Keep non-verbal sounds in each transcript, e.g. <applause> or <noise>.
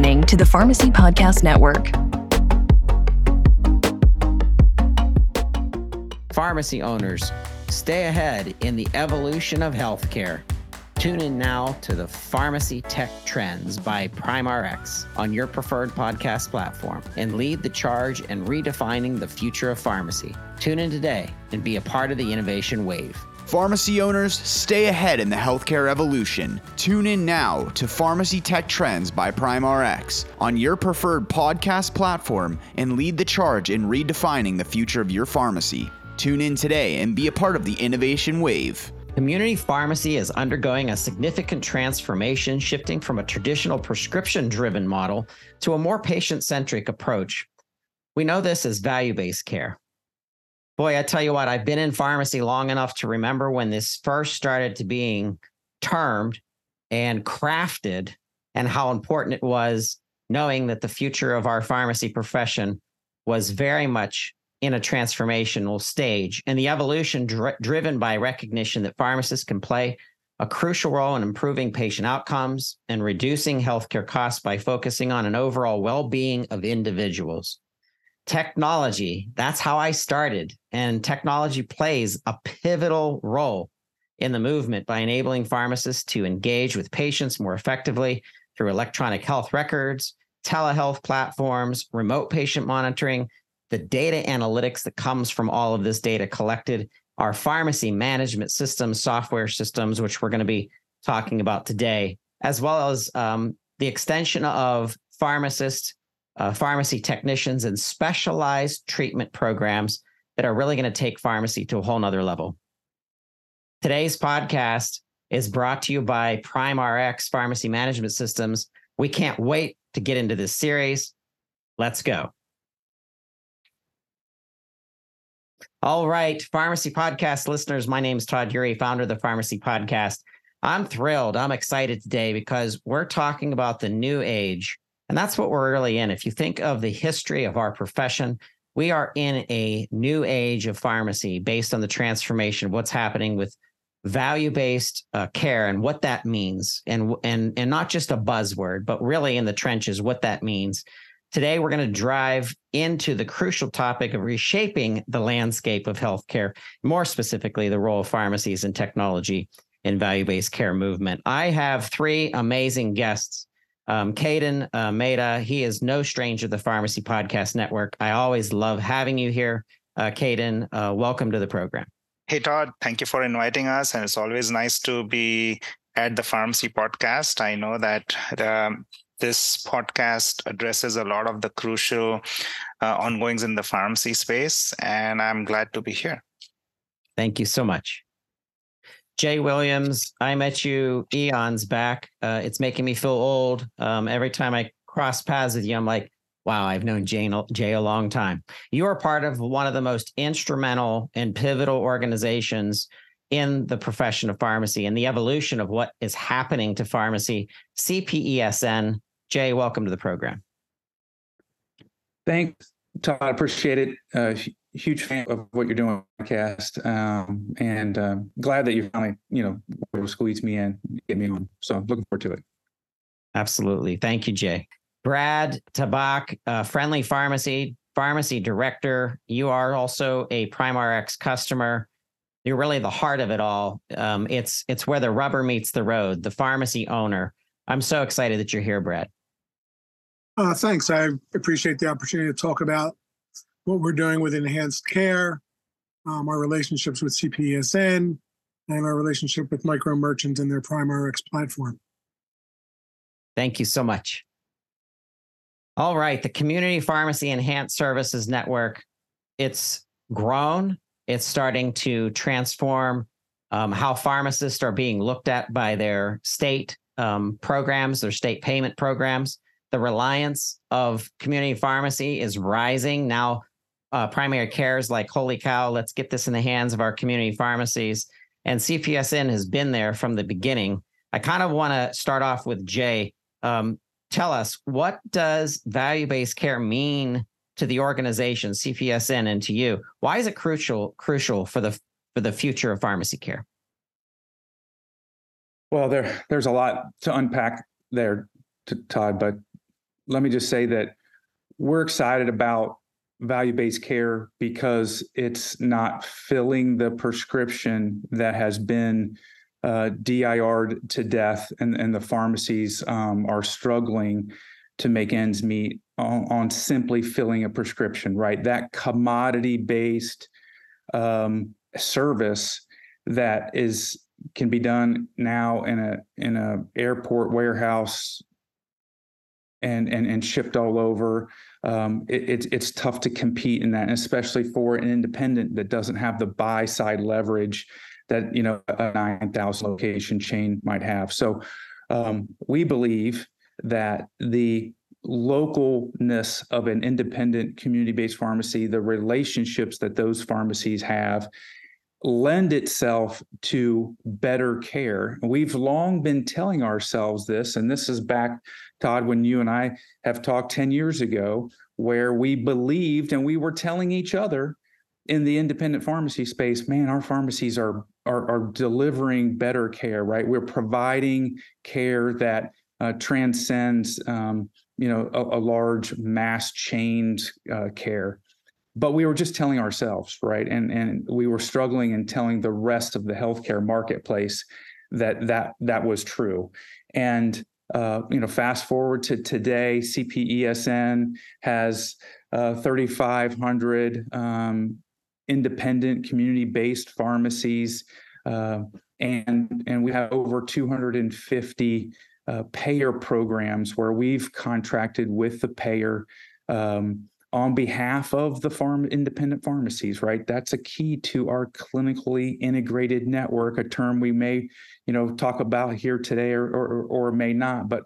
listening to the Pharmacy Podcast Network. Pharmacy owners, stay ahead in the evolution of healthcare. Tune in now to the Pharmacy Tech Trends by PrimeRx on your preferred podcast platform and lead the charge in redefining the future of pharmacy. Tune in today and be a part of the innovation wave. Pharmacy owners, stay ahead in the healthcare evolution. Tune in now to Pharmacy Tech Trends by PrimeRx on your preferred podcast platform and lead the charge in redefining the future of your pharmacy. Tune in today and be a part of the innovation wave. Community pharmacy is undergoing a significant transformation, shifting from a traditional prescription driven model to a more patient centric approach. We know this as value based care. Boy, I tell you what, I've been in pharmacy long enough to remember when this first started to being termed and crafted, and how important it was knowing that the future of our pharmacy profession was very much in a transformational stage. And the evolution dri- driven by recognition that pharmacists can play a crucial role in improving patient outcomes and reducing healthcare costs by focusing on an overall well-being of individuals technology. That's how i started. And technology plays a pivotal role in the movement by enabling pharmacists to engage with patients more effectively through electronic health records telehealth platforms remote patient monitoring. The data analytics that comes from all of this data collected, our pharmacy management systems, software systems, which we're going to be talking about today, as well as um, the extension of pharmacists, uh, pharmacy technicians, and specialized treatment programs that are really going to take pharmacy to a whole nother level. Today's podcast is brought to you by PrimeRx Pharmacy Management Systems. We can't wait to get into this series. Let's go. All right, Pharmacy Podcast listeners, my name is Todd Eury, founder of the Pharmacy Podcast. I'm thrilled. I'm excited today because we're talking about the new age. And that's what we're really in. If you think of the history of our profession, we are in a new age of pharmacy based on the transformation of what's happening with value-based uh, care and what that means and and and not just a buzzword but really in the trenches what that means Today, we're going to drive into the crucial topic of reshaping the landscape of healthcare, more specifically, the role of pharmacies and technology in value based care movement. I have three amazing guests. Um, Ketan uh, Mehta, he is no stranger to the Pharmacy Podcast Network. I always love having you here. Uh, Ketan, uh, welcome to the program. Hey, Todd, thank you for inviting us. And it's always nice to be at the Pharmacy Podcast. I know that um, this podcast addresses a lot of the crucial uh, ongoings in the pharmacy space, and I'm glad to be here. Thank you so much. Jay Williams, I met you eons back. Uh, it's making me feel old. Um, every time I cross paths with you, I'm like, wow, I've known Jay, Jay a long time. You are part of one of the most instrumental and pivotal organizations in the profession of pharmacy and the evolution of what is happening to pharmacy. CPESN Jay, welcome to the program. Thanks, Todd. I appreciate it. Uh, huge fan of what you're doing podcast, um, and uh, glad that you finally, you know, were squeeze me in, get me on. So looking forward to it. Absolutely. Thank you, Jay. Brad Tabaac, uh, Friendly Pharmacy Pharmacy Director. You are also a PrimeRx customer. You're really the heart of it all. Um, it's it's where the rubber meets the road. The pharmacy owner. I'm so excited that you're here, Brad. Uh, thanks. I appreciate the opportunity to talk about what we're doing with enhanced care, um, our relationships with CPSN, and our relationship with micro merchants and their PrimeRx platform. Thank you so much. All right, the Community Pharmacy Enhanced Services Network, it's grown. It's starting to transform um, how pharmacists are being looked at by their state um, programs, their state payment programs the reliance of community pharmacy is rising. Now, uh, primary care is like, holy cow, let's get this in the hands of our community pharmacies. And CPSN has been there from the beginning. I kind of want to start off with Jay. Um, tell us, what does value based care mean to the organization, CPSN, and to you? Why is it crucial crucial for the for the future of pharmacy care? Well, there there's a lot to unpack there, Todd, but let me just say that we're excited about value-based care because it's not filling the prescription that has been uh, DIR'd to death, and, and the pharmacies um, are struggling to make ends meet on, on simply filling a prescription, right? That commodity-based um, service that is can be done now in a in a airport warehouse and and and shipped all over. Um, it, it's it's tough to compete in that, and especially for an independent that doesn't have the buy side leverage that you know a nine thousand location chain might have. So um, we believe that the localness of an independent community-based pharmacy, the relationships that those pharmacies have, lend itself to better care. We've long been telling ourselves this, and this is back, Todd, when you and I have talked 10 years ago, where we believed and we were telling each other in the independent pharmacy space, man, our pharmacies are are, are delivering better care, right? We're providing care that uh, transcends, um, you know, a, a large mass chained uh, care but we were just telling ourselves, right? And and we were struggling and telling the rest of the healthcare marketplace that that that was true. And uh, you know, fast forward to today, CPESN has uh, 3,500 um, independent community-based pharmacies, uh, and and we have over 250 uh, payer programs where we've contracted with the payer. Um, on behalf of the farm independent pharmacies right that's a key to our clinically integrated network a term we may you know talk about here today or or, or may not but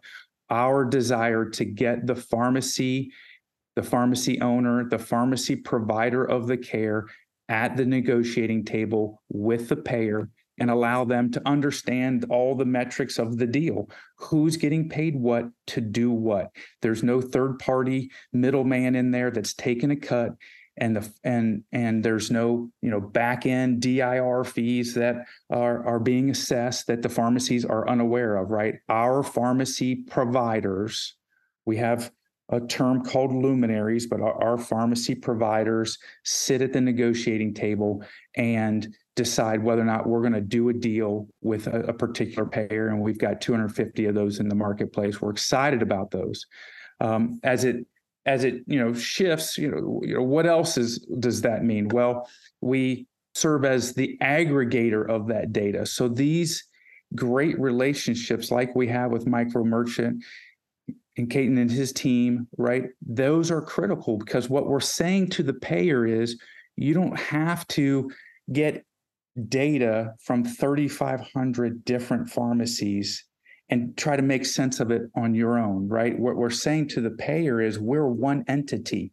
our desire to get the pharmacy the pharmacy owner the pharmacy provider of the care at the negotiating table with the payer and allow them to understand all the metrics of the deal. Who's getting paid what to do what? There's no third party middleman in there that's taking a cut and the and and there's no you know back end dir fees that are are being assessed that the pharmacies are unaware of right our pharmacy providers we have a term called luminaries, but our, our, pharmacy providers sit at the negotiating table and decide whether or not we're going to do a deal with a, a, particular payer. And we've got 250 of those in the marketplace. We're excited about those. Um, as it as it you know shifts, you know, you know what else is does that mean? Well, we serve as the aggregator of that data. So these great relationships like we have with micro merchant and Ketan and his team, right? Those are critical because what we're saying to the payer is you don't have to get data from 3,500 different pharmacies and try to make sense of it on your own, right? What we're saying to the payer is we're one entity.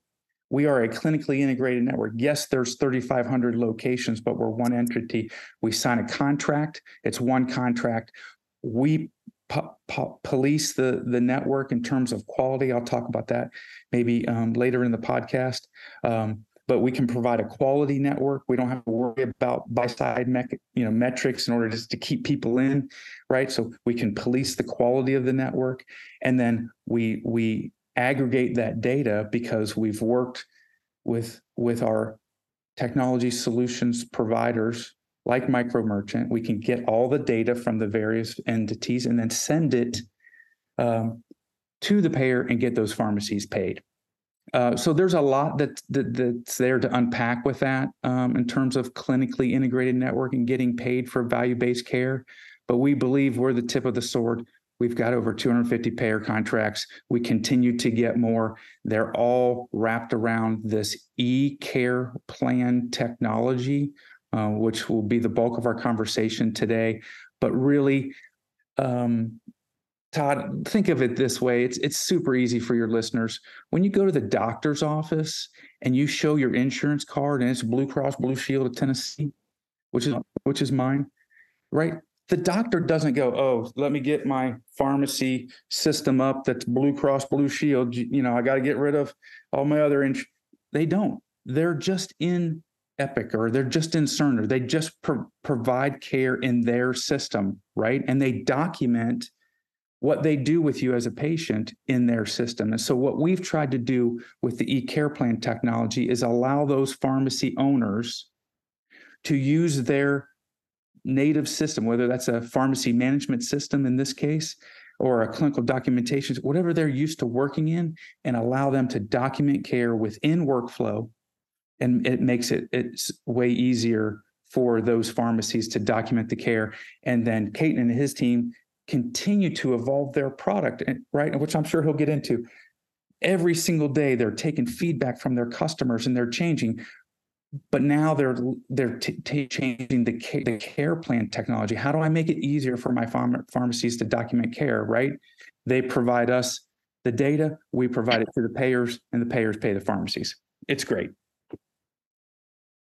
We are a clinically integrated network. Yes, there's 3,500 locations, but we're one entity. We sign a contract. It's one contract. We po- po- police the the network in terms of quality. I'll talk about that maybe um, later in the podcast. Um, but we can provide a quality network. We don't have to worry about buy side you know metrics in order just to keep people in, right? So we can police the quality of the network, and then we we aggregate that data because we've worked with with our technology solutions providers like micro merchant we can get all the data from the various entities and then send it um, to the payer and get those pharmacies paid uh, so there's a lot that, that, that's there to unpack with that um, in terms of clinically integrated network and getting paid for value-based care. But we believe we're the tip of the sword. We've got over 250 payer contracts. We continue to get more. They're all wrapped around this e-care plan technology, uh, which will be the bulk of our conversation today. But really, um, Todd, think of it this way. It's it's super easy for your listeners. When you go to the doctor's office and you show your insurance card and it's Blue Cross Blue Shield of Tennessee, which is which is mine, right? The doctor doesn't go, "Oh, let me get my pharmacy system up that's Blue Cross Blue Shield, you know, I got to get rid of all my other ins." They don't. They're just in Epic or they're just in Cerner. They just pro- provide care in their system, right? And they document what they do with you as a patient in their system. And so, what we've tried to do with the e care plan technology is allow those pharmacy owners to use their native system, whether that's a pharmacy management system in this case, or a clinical documentation, whatever they're used to working in, and allow them to document care within workflow. And it makes it it's way easier for those pharmacies to document the care. And then Ketan and his team continue to evolve their product, right? Which I'm sure he'll get into. Every single day, they're taking feedback from their customers and they're changing. But now they're they're t- t- changing the care, the care plan technology. How do I make it easier for my pharma- pharmacies to document care? Right? They provide us the data, we provide it to the payers, and the payers pay the pharmacies. It's great.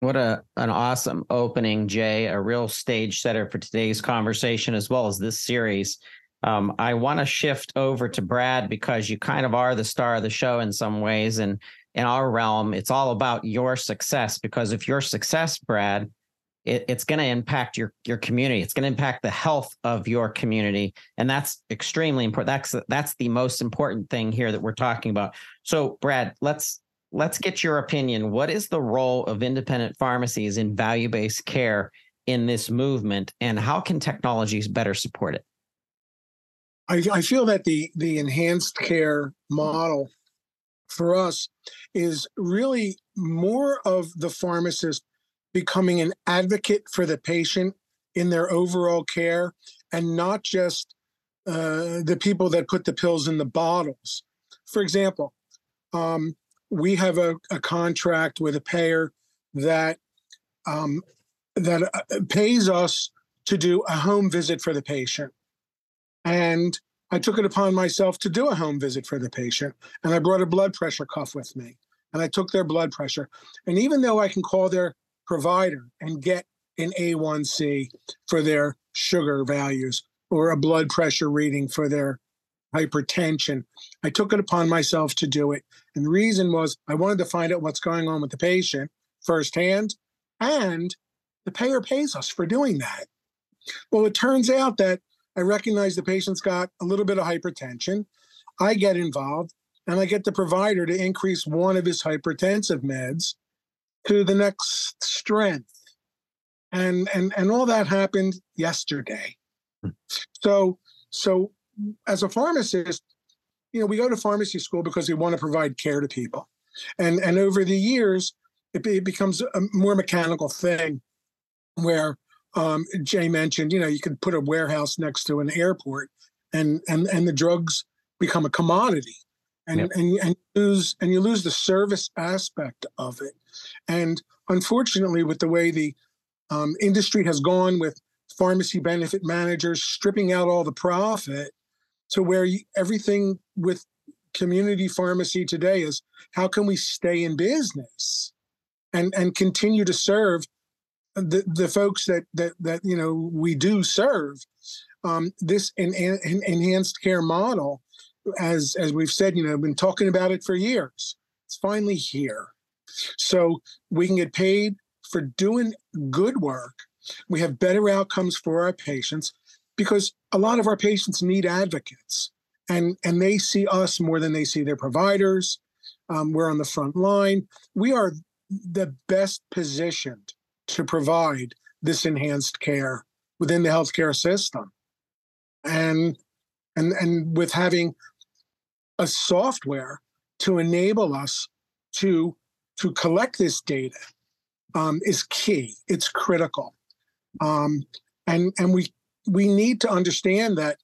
What a an awesome opening, Jay. A real stage setter for today's conversation as well as this series. Um, I want to shift over to Brad because you kind of are the star of the show in some ways, and in our realm, it's all about your success. Because if your success, Brad, it, it's going to impact your your community. It's going to impact the health of your community, and that's extremely important. That's that's the most important thing here that we're talking about. So, Brad, let's let's get your opinion. What is the role of independent pharmacies in value based care in this movement, and how can technologies better support it? I, I feel that the the enhanced care model for us is really more of the pharmacist becoming an advocate for the patient in their overall care and not just uh, the people that put the pills in the bottles. For example, um, we have a, a contract with a payer that um, that uh, pays us to do a home visit for the patient, and I took it upon myself to do a home visit for the patient, and I brought a blood pressure cuff with me, and I took their blood pressure, and even though I can call their provider and get an A1C for their sugar values or a blood pressure reading for their hypertension. I took it upon myself to do it. And the reason was I wanted to find out what's going on with the patient firsthand, and the payer pays us for doing that. Well, it turns out that I recognize the patient's got a little bit of hypertension. I get involved and I get the provider to increase one of his hypertensive meds to the next strength. And and and all that happened yesterday. Hmm. So so as a pharmacist, you know, we go to pharmacy school because we want to provide care to people. And and over the years, it, it becomes a more mechanical thing where um, Jay mentioned, you know, you could put a warehouse next to an airport and and and the drugs become a commodity. And, yep. and and lose and you lose the service aspect of it, and unfortunately, with the way the um, industry has gone with pharmacy benefit managers stripping out all the profit, to where everything with community pharmacy today is how can we stay in business and and continue to serve the the folks that that that you know we do serve um, this en- en- enhanced care model as as we've said you know been talking about it for years. It's finally here. So we can get paid for doing good work. We have better outcomes for our patients because a lot of our patients need advocates and and they see us more than they see their providers. Um, we're on the front line. We are the best positioned to provide this enhanced care within the healthcare system. And and and with having a software to enable us to to collect this data um, is key. It's critical. Um, and and we we need to understand that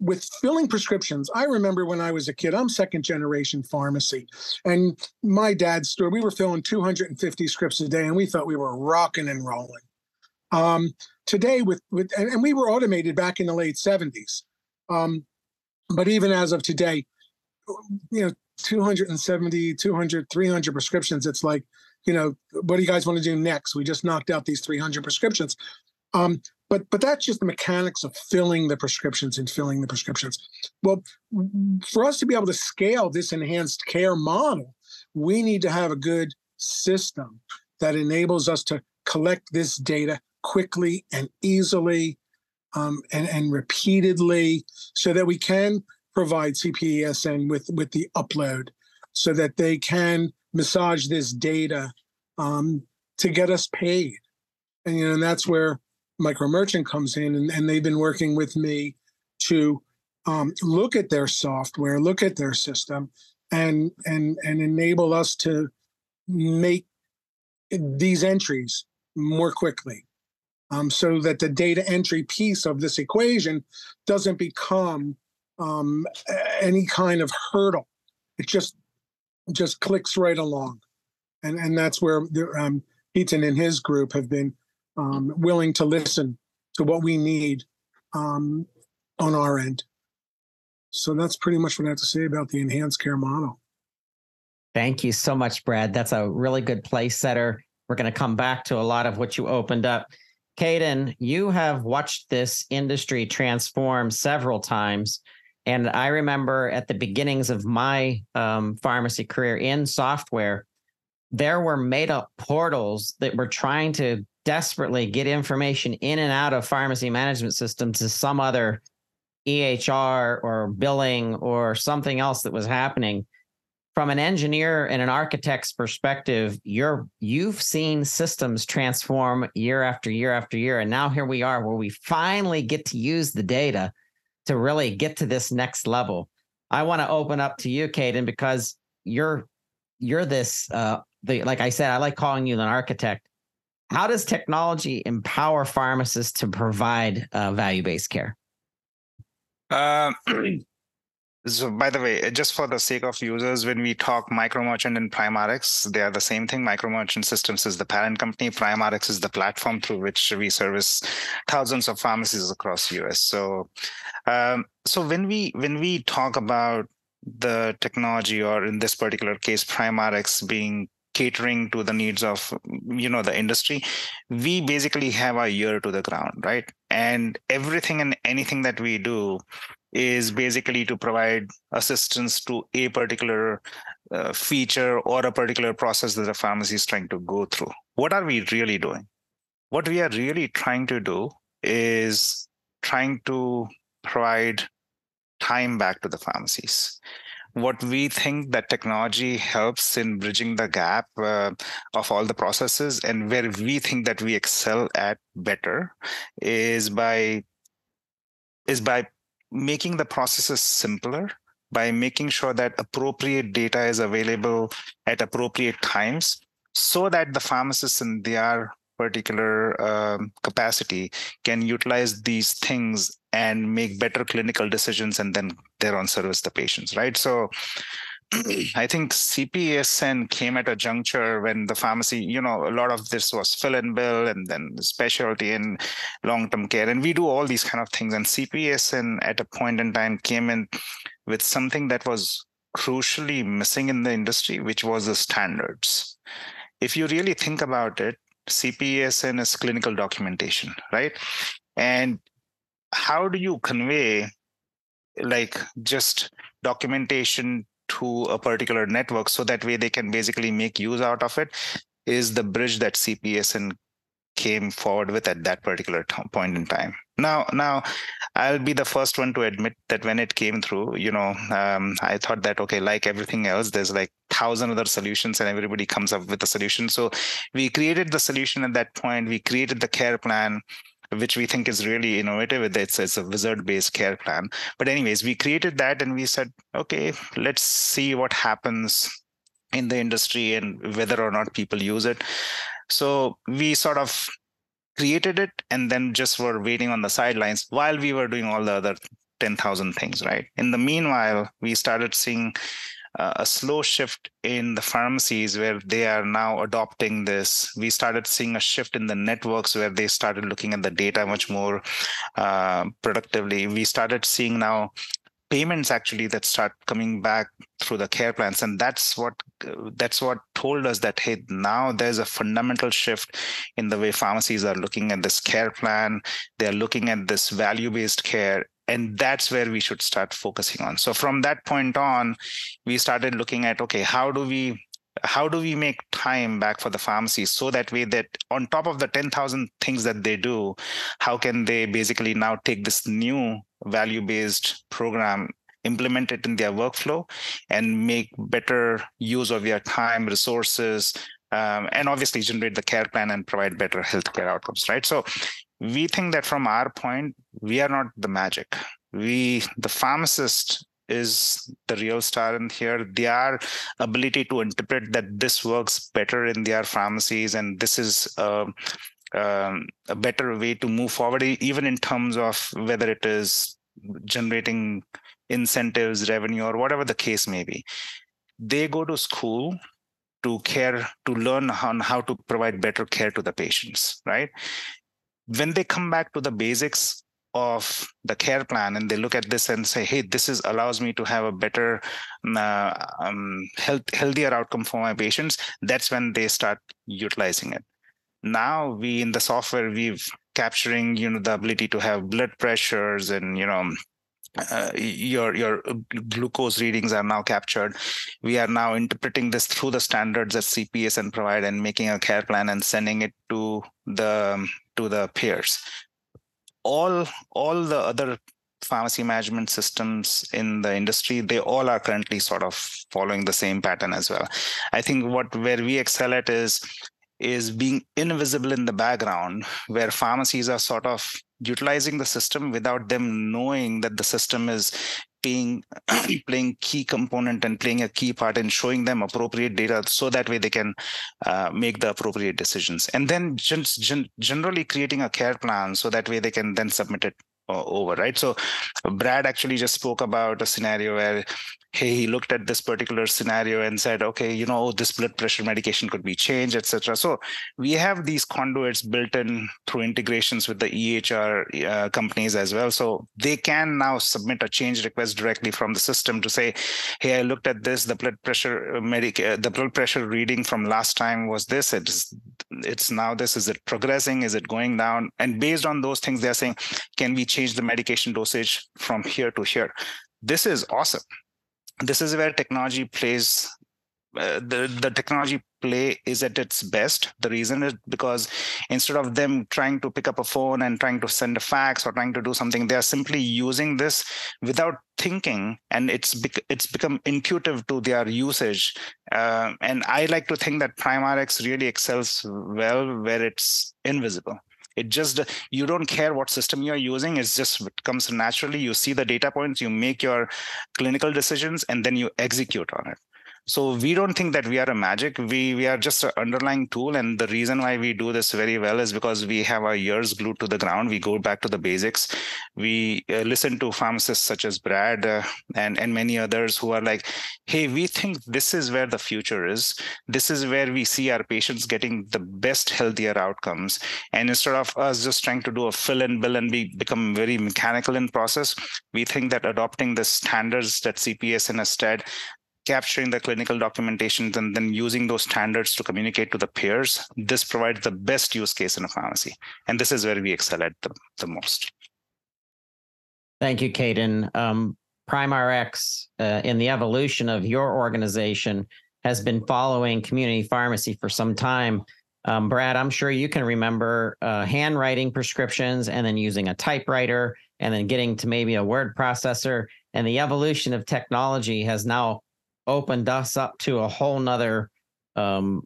with filling prescriptions, I remember when I was a kid, I'm second generation pharmacy. And my dad's store, we were filling 250 scripts a day and we thought we were rocking and rolling. Um, today, with, with and, and, we were automated back in the late 70s. Um, but even as of today, you know, 270, 200, 300 prescriptions, it's like, you know, what do you guys want to do next? We just knocked out these 300 prescriptions. Um, but but that's just the mechanics of filling the prescriptions and filling the prescriptions. Well, for us to be able to scale this enhanced care model, we need to have a good system that enables us to collect this data quickly and easily um, and, and repeatedly so that we can provide CPESN with, with the upload so that they can massage this data um, to get us paid. And, you know, and that's where Micro Merchant comes in and, and they've been working with me to um, look at their software, look at their system and, and, and enable us to make these entries more quickly um, so that the data entry piece of this equation doesn't become um, any kind of hurdle. It just just clicks right along, and and that's where the, um, Ketan and his group have been um, willing to listen to what we need um, on our end. So that's pretty much what I have to say about the enhanced care model. Thank you so much, Brad. That's a really good place setter. We're going to come back to a lot of what you opened up. Ketan, you have watched this industry transform several times. And I remember at the beginnings of my um, pharmacy career in software, there were made up portals that were trying to desperately get information in and out of pharmacy management systems to some other EHR or billing or something else that was happening from an engineer and an architect's perspective, you're you've seen systems transform year after year after year, and now here we are, where we finally get to use the data to really get to this next level. I want to open up to you, Ketan, because you're you're this uh, the like I said, I like calling you an architect. How does technology empower pharmacists to provide uh, value based care? Um, <clears throat> So, by the way, just for the sake of users, when we talk MicroMerchant and PrimeRx, they are the same thing. MicroMerchant Systems is the parent company. PrimeRx is the platform through which we service thousands of pharmacies across the US. So, um, so when we when we talk about the technology, or in this particular case, PrimeRx being catering to the needs of you know the industry we basically have our ear to the ground right and everything and anything that we do is basically to provide assistance to a particular uh, feature or a particular process that a pharmacy is trying to go through. What are we really doing? What we are really trying to do is trying to provide time back to the pharmacies. What we think that technology helps in bridging the gap uh, of all the processes, and where we think that we excel at better, is by is by making the processes simpler by making sure that appropriate data is available at appropriate times so that the pharmacists in their particular um, capacity can utilize these things and make better clinical decisions and then thereon service the patients right so <clears throat> I think CPSN came at a juncture when the pharmacy, you know, a lot of this was fill and bill and then specialty and long-term care. And we do all these kind of things. And CPSN at a point in time came in with something that was crucially missing in the industry, which was the standards. If you really think about it, CPSN is clinical documentation, right? And how do you convey like just documentation to a particular network so that way they can basically make use out of it is the bridge that cpsn came forward with at that particular t- point in time. Now, now, I'll be the first one to admit that when it came through, you know, um, I thought that okay, like everything else, there's like thousand other solutions, and everybody comes up with a solution. So we created the solution at that point. We created the care plan which we think is really innovative. It's, it's a wizard-based care plan. But anyways, we created that and we said, okay, let's see what happens in the industry and whether or not people use it. So we sort of created it and then just were waiting on the sidelines while we were doing all the other 10,000 things, right? In the meanwhile, we started seeing uh, a slow shift in the pharmacies where they are now adopting this. We started seeing a shift in the networks where they started looking at the data much more uh, productively. We started seeing now payments actually that start coming back through the care plans and that's what that's what told us that hey now there's a fundamental shift in the way pharmacies are looking at this care plan they're looking at this value based care and that's where we should start focusing on. So from that point on we started looking at okay how do we how do we make time back for the pharmacy so that way that on top of the 10,000 things that they do, how can they basically now take this new value based program implement it in their workflow and make better use of their time resources um, and obviously generate the care plan and provide better healthcare outcomes right? So we think that from our point we are not the magic. We the pharmacist is the real star in here. Their ability to interpret that this works better in their pharmacies and this is uh, um, a better way to move forward even in terms of whether it is generating incentives revenue or whatever the case may be. They go to school to care to learn on how to provide better care to the patients right when they come back to the basics of the care plan and they look at this and say hey this is allows me to have a better uh, um, health, healthier outcome for my patients that's when they start utilizing it now we in the software we've capturing you know the ability to have blood pressures and you know uh, your your glucose readings are now captured. We are now interpreting this through the standards that CPESN provide and making a care plan and sending it to the to the peers. All all the other pharmacy management systems in the industry they all are currently sort of following the same pattern as well. I think what where we excel at is is being invisible in the background where pharmacies are sort of utilizing the system without them knowing that the system is being <clears throat> playing key component and playing a key part in showing them appropriate data so that way they can uh, make the appropriate decisions. And then just gen- generally creating a care plan so that way they can then submit it uh, over right? So brad actually just spoke about a scenario where hey he looked at this particular scenario and said okay you know this blood pressure medication could be changed etc so we have these conduits built in through integrations with the ehr uh, companies as well. So they can now submit a change request directly from the system to say hey i looked at this the blood pressure uh, medic uh, the blood pressure reading from last time was this. It's it's now this. Is it progressing? Is it going down? And based on those things they're saying can we change the medication dosage from here to here? This is awesome this is where technology plays uh, the the technology play is at its best. The reason is because instead of them trying to pick up a phone and trying to send a fax or trying to do something they are simply using this without thinking and it's bec- it's become intuitive to their usage. Uh, and i like to think that primerx really excels well where it's invisible it just you don't care what system you're using. It's just it comes naturally. You see the data points you make your clinical decisions and then you execute on it so we don't think that we are a magic. We we are just an underlying tool, and the reason why we do this very well is because we have our ears glued to the ground. We go back to the basics. We uh, listen to pharmacists such as Brad uh, and and many others who are like, "Hey, we think this is where the future is. This is where we see our patients getting the best, healthier outcomes." And instead of us just trying to do a fill and bill and be become very mechanical in process, we think that adopting the standards that CPESN has said capturing the clinical documentations and then using those standards to communicate to the peers, this provides the best use case in a pharmacy. And this is where we excel at the, the most. Thank you, Ketan. Um, PrimeRx, uh, in the evolution of your organization, has been following community pharmacy for some time. Um, Brad, I'm sure you can remember uh, handwriting prescriptions and then using a typewriter and then getting to maybe a word processor. And the evolution of technology has now opened us up to a whole nother um,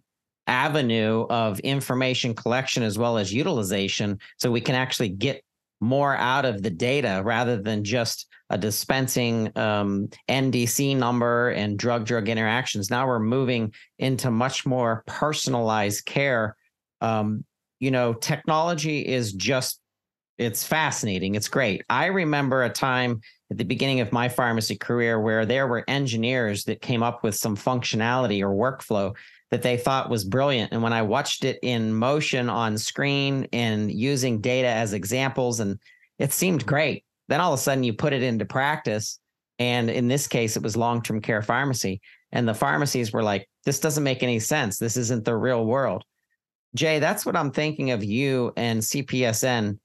avenue of information collection as well as utilization so we can actually get more out of the data rather than just a dispensing um, NDC number and drug drug interactions. Now we're moving into much more personalized care. Um, you know, technology is just, it's fascinating. It's great. I remember a time at the beginning of my pharmacy career where there were engineers that came up with some functionality or workflow that they thought was brilliant. And when I watched it in motion on screen and using data as examples, and it seemed great. Then all of a sudden you put it into practice. And in this case, it was long term care pharmacy. And the pharmacies were like, this doesn't make any sense. This isn't the real world. Jay, that's what I'm thinking of you and CPSN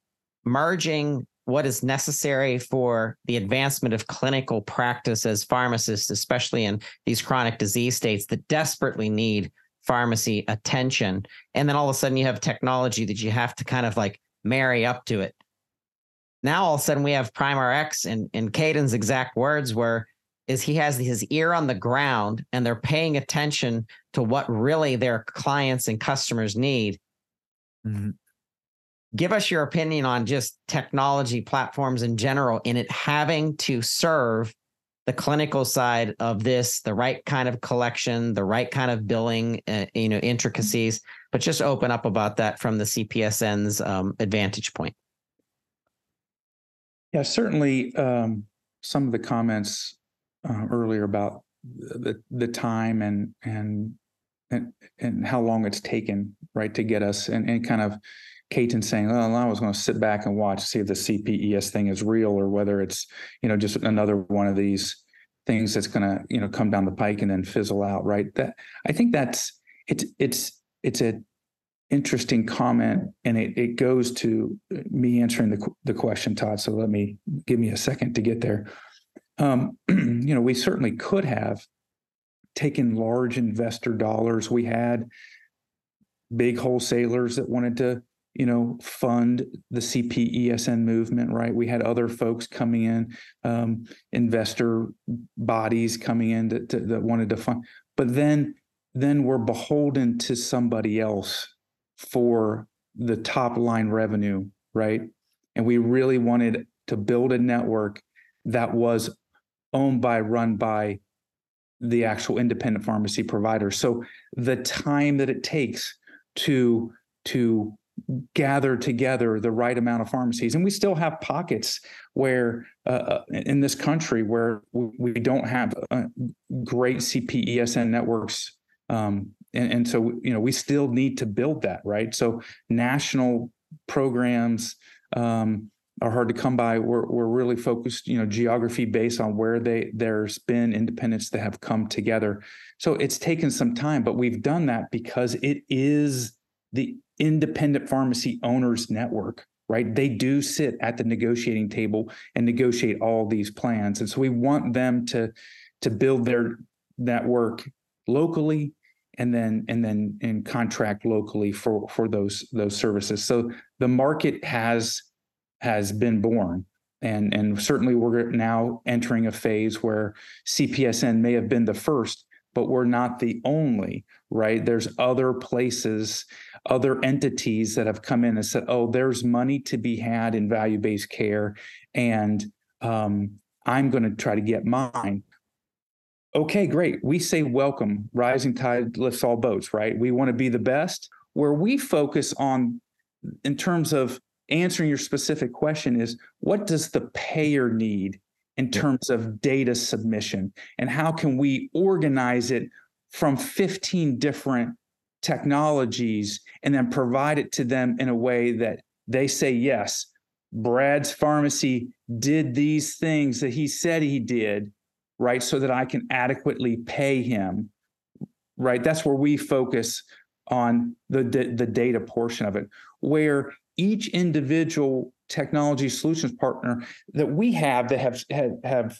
merging what is necessary for the advancement of clinical practice as pharmacists, especially in these chronic disease states that desperately need pharmacy attention. And then all of a sudden you have technology that you have to kind of like marry up to it. Now all of a sudden we have PrimeRx and in Ketan's exact words where is he has his ear on the ground and they're paying attention to what really their clients and customers need. Mm-hmm. Give us your opinion on just technology platforms in general in it having to serve the clinical side of this, the right kind of collection, the right kind of billing, uh, you know, intricacies, but just open up about that from the cpsn's um, advantage point. Yeah, certainly um, some of the comments uh, earlier about the the time and and and and how long it's taken, right, to get us and, and kind of Ketan saying, "Oh, I was going to sit back and watch, see if the CPES thing is real or whether it's you know just another one of these things that's going to you know come down the pike and then fizzle out." Right? That I think that's it's it's it's a interesting comment and it, it goes to me answering the, the question todd so let me give me a second to get there um, <clears throat> you know we certainly could have taken large investor dollars we had big wholesalers that wanted to you know, fund the CPESN movement, right? We had other folks coming in, um, investor bodies coming in to, that wanted to fund, but then then we're beholden to somebody else for the top line revenue, right? And we really wanted to build a network that was owned by, run by the actual independent pharmacy provider. So the time that it takes to to gather together the right amount of pharmacies. And we still have pockets where uh, uh in this country where we don't have uh, great CPESN networks. Um, and, and so, you know, we still need to build that, right? So national programs um, are hard to come by. We're, we're really focused, you know, geography based on where they there's been independents that have come together. So it's taken some time, but we've done that because it is the independent pharmacy owners network right? They do sit at the negotiating table and negotiate all these plans. And so we want them to to build their network locally and then and then and contract locally for for those those services. So the market has has been born. And and certainly we're now entering a phase where CPSN may have been the first but we're not the only right? There's other places other entities that have come in and said, oh, there's money to be had in value based care, and um, I'm going to try to get mine. Okay, great. We say welcome. Rising tide lifts all boats, right? We want to be the best. Where we focus on, in terms of answering your specific question, is what does the payer need in terms of data submission? And how can we organize it from 15 different technologies and then provide it to them in a way that they say, yes, Brad's pharmacy did these things that he said he did, right? So that I can adequately pay him, right? That's where we focus on the, the, the data portion of it, where each individual technology solutions partner that we have that have have, have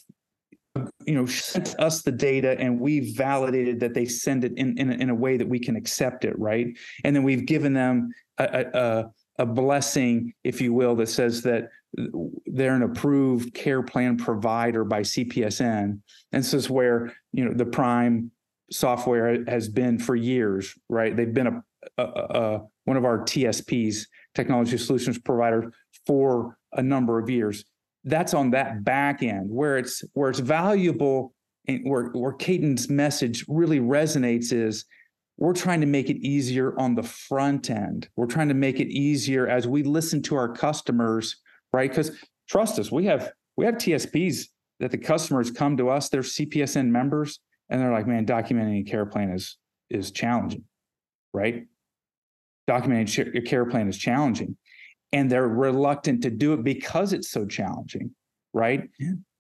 you know sent us the data and we've validated that they send it in in, in a way that we can accept it right? And then we've given them a, a, a blessing if you will that says that they're an approved care plan provider by CPSN and this is where you know the prime software has been for years right? They've been a, a, a one of our tsps technology solutions provider for a number of years that's on that back end where it's where it's valuable and where where Ketan's message really resonates is we're trying to make it easier on the front end. We're trying to make it easier as we listen to our customers, right? Because trust us, we have we have TSPs that the customers come to us, they're CPSN members, and they're like, man, documenting a care plan is is challenging, right? Documenting your care plan is challenging and they're reluctant to do it because it's so challenging, right?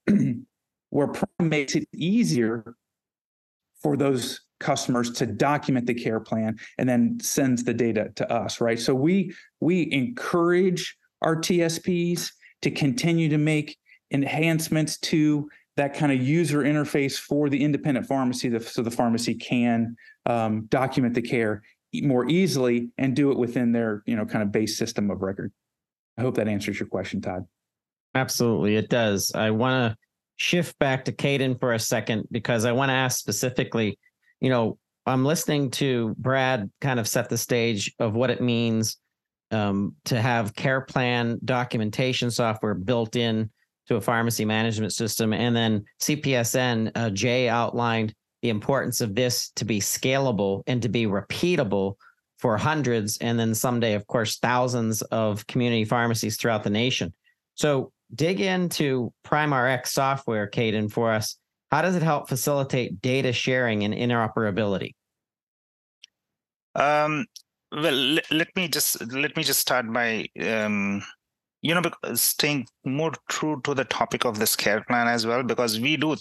<clears throat> Where Prime makes it easier for those customers to document the care plan and then sends the data to us, right? So we we encourage our TSPs to continue to make enhancements to that kind of user interface for the independent pharmacy so the pharmacy can um, document the care more easily and do it within their you know kind of base system of record i hope that answers your question todd absolutely it does i want to shift back to Ketan for a second because i want to ask specifically you know i'm listening to brad kind of set the stage of what it means um, to have care plan documentation software built in to a pharmacy management system. And then CPSN, uh, Jay outlined the importance of this to be scalable and to be repeatable for hundreds and then someday, of course, thousands of community pharmacies throughout the nation. So dig into PrimeRx software, Ketan, for us. How does it help facilitate data sharing and interoperability? Um, well, let, let, me just let me just start by um, you know staying more true to the topic of this care plan as well because we do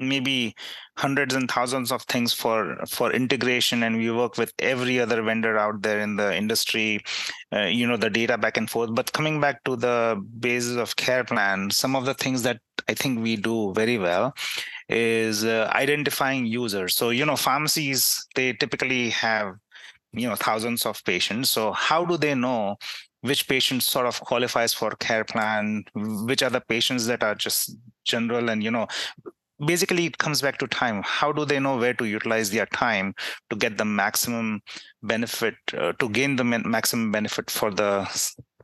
maybe hundreds and thousands of things for for integration and we work with every other vendor out there in the industry uh, you know the data back and forth. But coming back to the basis of care plan some of the things that i think we do very well is uh, identifying users. So you know pharmacies they typically have you know thousands of patients. So how do they know which patient sort of qualifies for care plan which are the patients that are just general and you know basically it comes back to time. How do they know where to utilize their time to get the maximum benefit uh, to gain the maximum benefit for the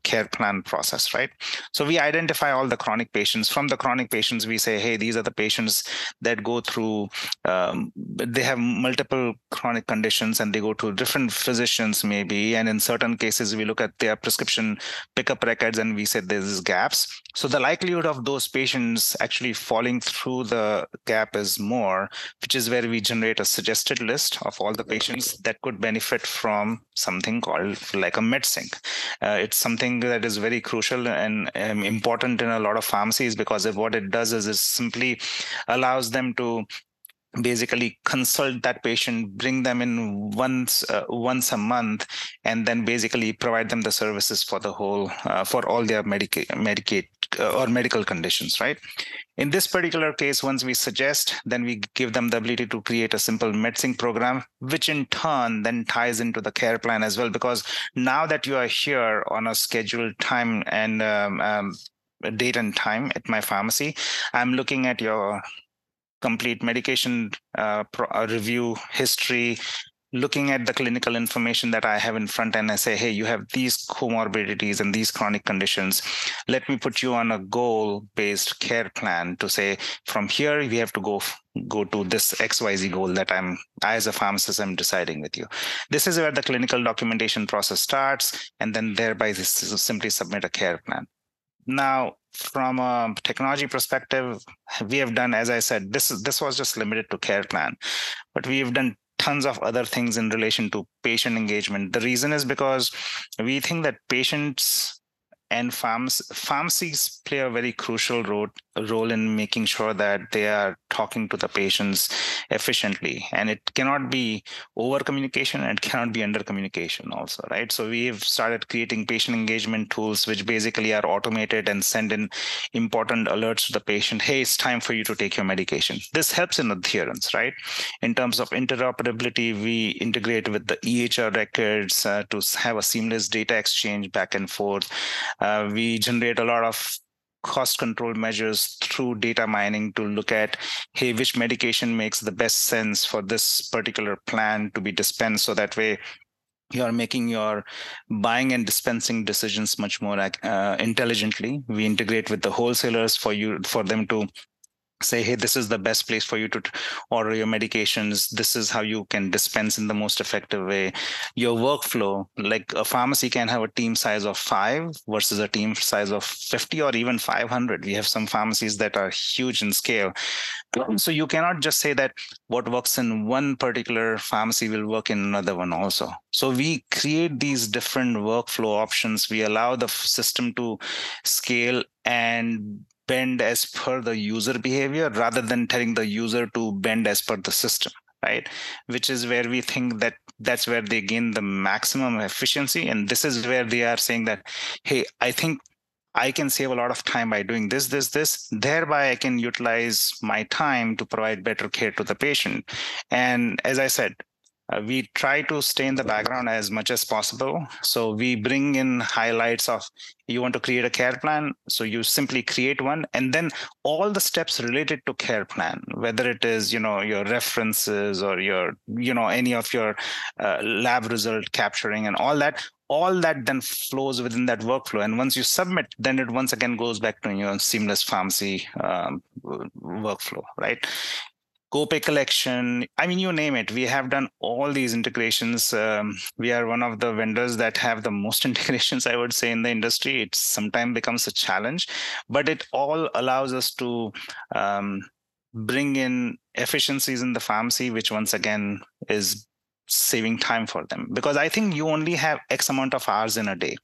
care plan process, right? So we identify all the chronic patients. From the chronic patients, we say, hey, these are the patients that go through, um, they have multiple chronic conditions and they go to different physicians, maybe. And in certain cases, we look at their prescription pickup records and we say there's gaps. So the likelihood of those patients actually falling through the gap is more, which is where we generate a suggested list of all the patients that could benefit from something called like a MedSync. Uh, it's something that is very crucial and um, important in a lot of pharmacies because what it does is it simply allows them to basically consult that patient bring them in once uh, once a month and then basically provide them the services for the whole uh, for all their medicaid medicaid uh, or medical conditions right in this particular case, once we suggest, then we give them the ability to create a simple MedSync program, which in turn then ties into the care plan as well. Because now that you are here on a scheduled time and um, um, date and time at my pharmacy, I'm looking at your complete medication uh, pro- uh, review history looking at the clinical information that I have in front and I say, hey, you have these comorbidities and these chronic conditions. Let me put you on a goal-based care plan to say, from here we have to go go to this XYZ goal that I'm i as a pharmacist, I'm deciding with you. This is where the clinical documentation process starts, and then thereby this simply submit a care plan. Now, from a technology perspective, we have done, as I said, this is this was just limited to care plan, but we have done tons of other things in relation to patient engagement. The reason is because we think that patients and farms pharmacies play a very crucial role role in making sure that they are talking to the patients efficiently. And it cannot be over communication and cannot be under communication also right? So we've started creating patient engagement tools which basically are automated and send in important alerts to the patient. Hey it's time for you to take your medication. This helps in adherence right? In terms of interoperability we integrate with the ehr records uh, to have a seamless data exchange back and forth uh, we generate a lot of cost control measures through data mining to look at hey which medication makes the best sense for this particular plan to be dispensed so that way you are making your buying and dispensing decisions much more uh, intelligently. We integrate with the wholesalers for you for them to say hey this is the best place for you to order your medications. This is how you can dispense in the most effective way. Your workflow like a pharmacy can have a team size of 5 versus a team size of 50 or even 500 we have some pharmacies that are huge in scale. Mm-hmm. So you cannot just say that what works in one particular pharmacy will work in another one also. So we create these different workflow options. We allow the system to scale and bend as per the user behavior rather than telling the user to bend as per the system right which is where we think that that's where they gain the maximum efficiency and this is where they are saying that hey i think I can save a lot of time by doing this, this, this. Thereby, I can utilize my time to provide better care to the patient. And as I said, uh, we try to stay in the background as much as possible. So we bring in highlights of you want to create a care plan. So you simply create one and then all the steps related to care plan, whether it is, you know, your references or your, you know, any of your uh, lab result capturing and all that, all that then flows within that workflow. And once you submit, then it once again goes back to your seamless pharmacy um, workflow, right? Copay collection i mean you name it. We have done all these integrations. Um, we are one of the vendors that have the most <laughs> integrations i would say in the industry. It sometimes becomes a challenge but it all allows us to um, bring in efficiencies in the pharmacy which once again is saving time for them. Because i think you only have x amount of hours in a day.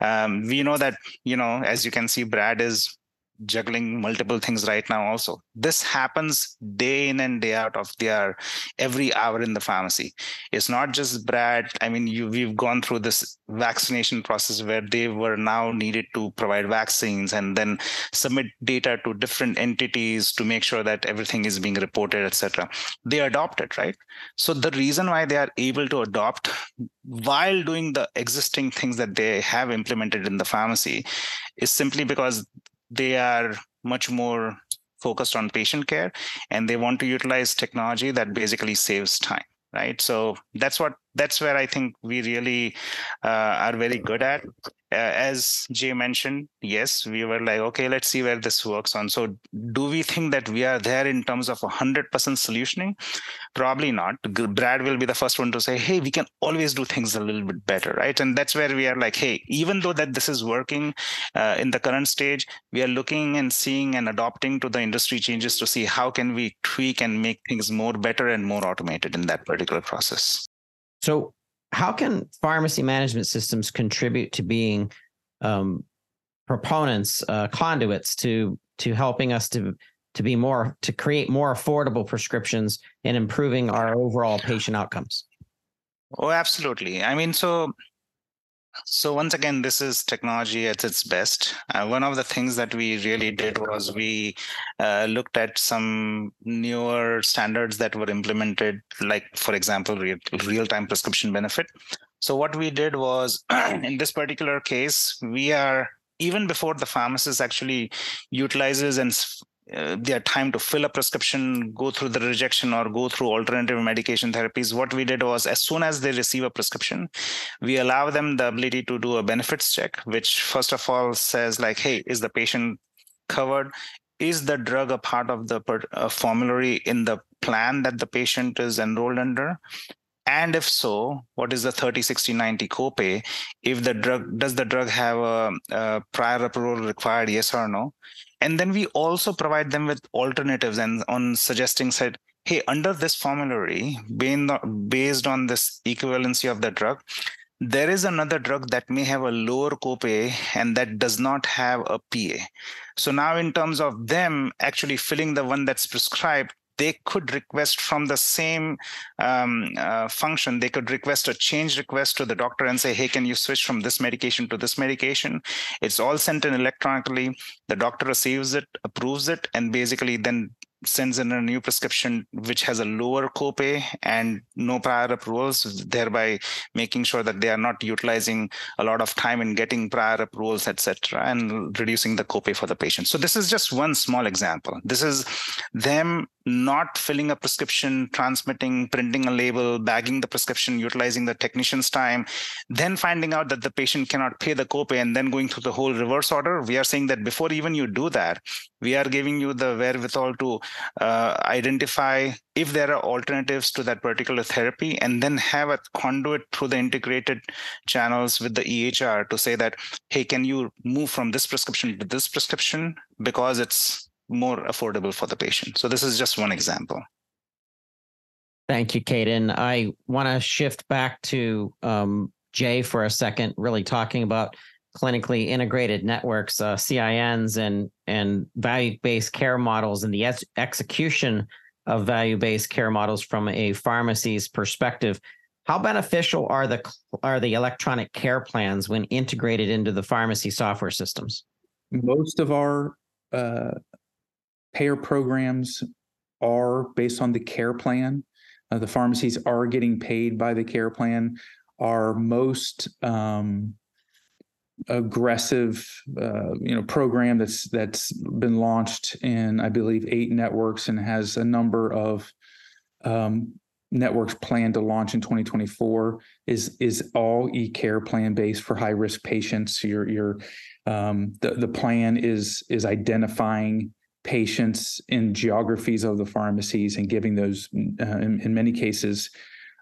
Um, we know that you know as you can see brad is juggling multiple things right now also. This happens day in and day out of their every hour in the pharmacy. It's not just brad. I mean you we've gone through this vaccination process where they were now needed to provide vaccines and then submit data to different entities to make sure that everything is being reported etc they adopt it right? So the reason why they are able to adopt while doing the existing things that they have implemented in the pharmacy is simply because they are much more focused on patient care and they want to utilize technology that basically saves time right? So that's what that's where i think we really uh, are very good at uh, as Jay mentioned, yes, we were like, okay, let's see where this works on. So, do we think that we are there in terms of 100% solutioning? Probably not. Brad will be the first one to say, hey, we can always do things a little bit better, right? And that's where we are like, hey, even though that this is working uh, in the current stage, we are looking and seeing and adopting to the industry changes to see how can we tweak and make things more better and more automated in that particular process. So, how can pharmacy management systems contribute to being um, proponents, uh, conduits to to helping us to to be more to create more affordable prescriptions and improving our overall patient outcomes? Oh, absolutely. I mean, so so once again, this is technology at its best. Uh, one of the things that we really did was we uh, looked at some newer standards that were implemented, like for example, real, real-time prescription benefit. So what we did was, <clears throat> in this particular case, we are even before the pharmacist actually utilizes and uh, their time to fill a prescription, go through the rejection, or go through alternative medication therapies. What we did was, as soon as they receive a prescription, we allow them the ability to do a benefits check, which first of all says, like, hey, is the patient covered? Is the drug a part of the uh, formulary in the plan that the patient is enrolled under? and if so what is the 30 60 90 copay if the drug does the drug have a, a, prior approval required yes or no and then we also provide them with alternatives and on suggesting said, hey, under this formulary, based on this equivalency of the drug, there is another drug that may have a lower copay and that does not have a PA. So now in terms of them actually filling the one that's prescribed, they could request from the same um, uh, function they could request a change request to the doctor and say hey can you switch from this medication to this medication? It's all sent in electronically. The doctor receives it approves it and basically then sends in a new prescription which has a lower copay and no prior approvals, thereby making sure that they are not utilizing a lot of time in getting prior approvals, etc., and reducing the copay for the patient. So this is just one small example. This is them not filling a prescription, transmitting, printing a label, bagging the prescription, utilizing the technician's time, then finding out that the patient cannot pay the copay and then going through the whole reverse order. We are saying that before even you do that, we are giving you the wherewithal to uh, identify if there are alternatives to that particular therapy and then have a conduit through the integrated channels with the EHR to say that, hey, can you move from this prescription to this prescription because it's more affordable for the patient. So this is just one example. Thank you, Ketan. I want to shift back to um, Jay for a second, really talking about clinically integrated networks, uh, CINs, and and value-based care models, and the ex- execution of value-based care models from a pharmacy's perspective. How beneficial are the are the electronic care plans when integrated into the pharmacy software systems? most of our uh, payer programs are based on the care plan. Uh, the pharmacies are getting paid by the care plan. Our most um, aggressive, uh, you know, program that's that's been launched in, I believe, eight networks and has a number of um, networks planned to launch in 2024 is is all e-care plan based for high risk patients. Your your um, the the plan is is identifying patients in geographies of the pharmacies and giving those uh, in, in, many cases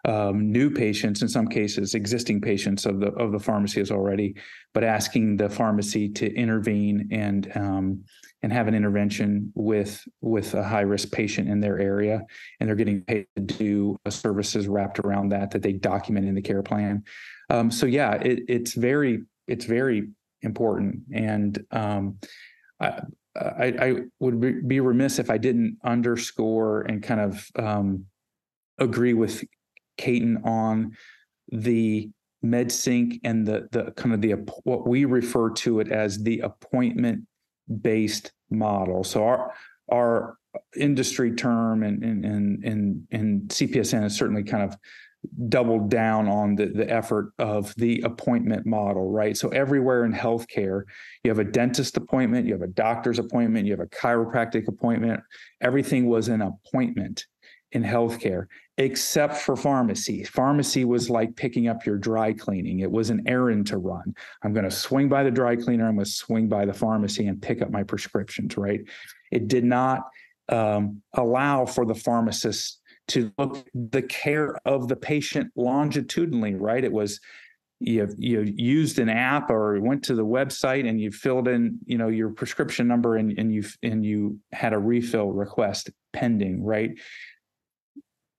um, new patients in some cases existing patients of the of the pharmacies already but asking the pharmacy to intervene and um, and have an intervention with with a high risk patient in their area. And they're getting paid to do services wrapped around that that they document in the care plan. Um, so yeah it, it's very it's very important. And um, I, I, I, would be remiss if I didn't underscore and kind of um, agree with Ketan on the MedSync and the the kind of the what we refer to it as the appointment based model. So our our industry term and and and and, CPESN is certainly kind of doubled down on the, the effort of the appointment model, right? So everywhere in healthcare, you have a dentist appointment, you have a doctor's appointment, you have a chiropractic appointment. Everything was an appointment in healthcare, except for pharmacy. Pharmacy was like picking up your dry cleaning. It was an errand to run. I'm going to swing by the dry cleaner. I'm going to swing by the pharmacy and pick up my prescriptions, right? It did not um, allow for the pharmacist to look the care of the patient longitudinally, right? It was you you used an app or went to the website and you filled in you know your prescription number and, and you and you had a refill request pending right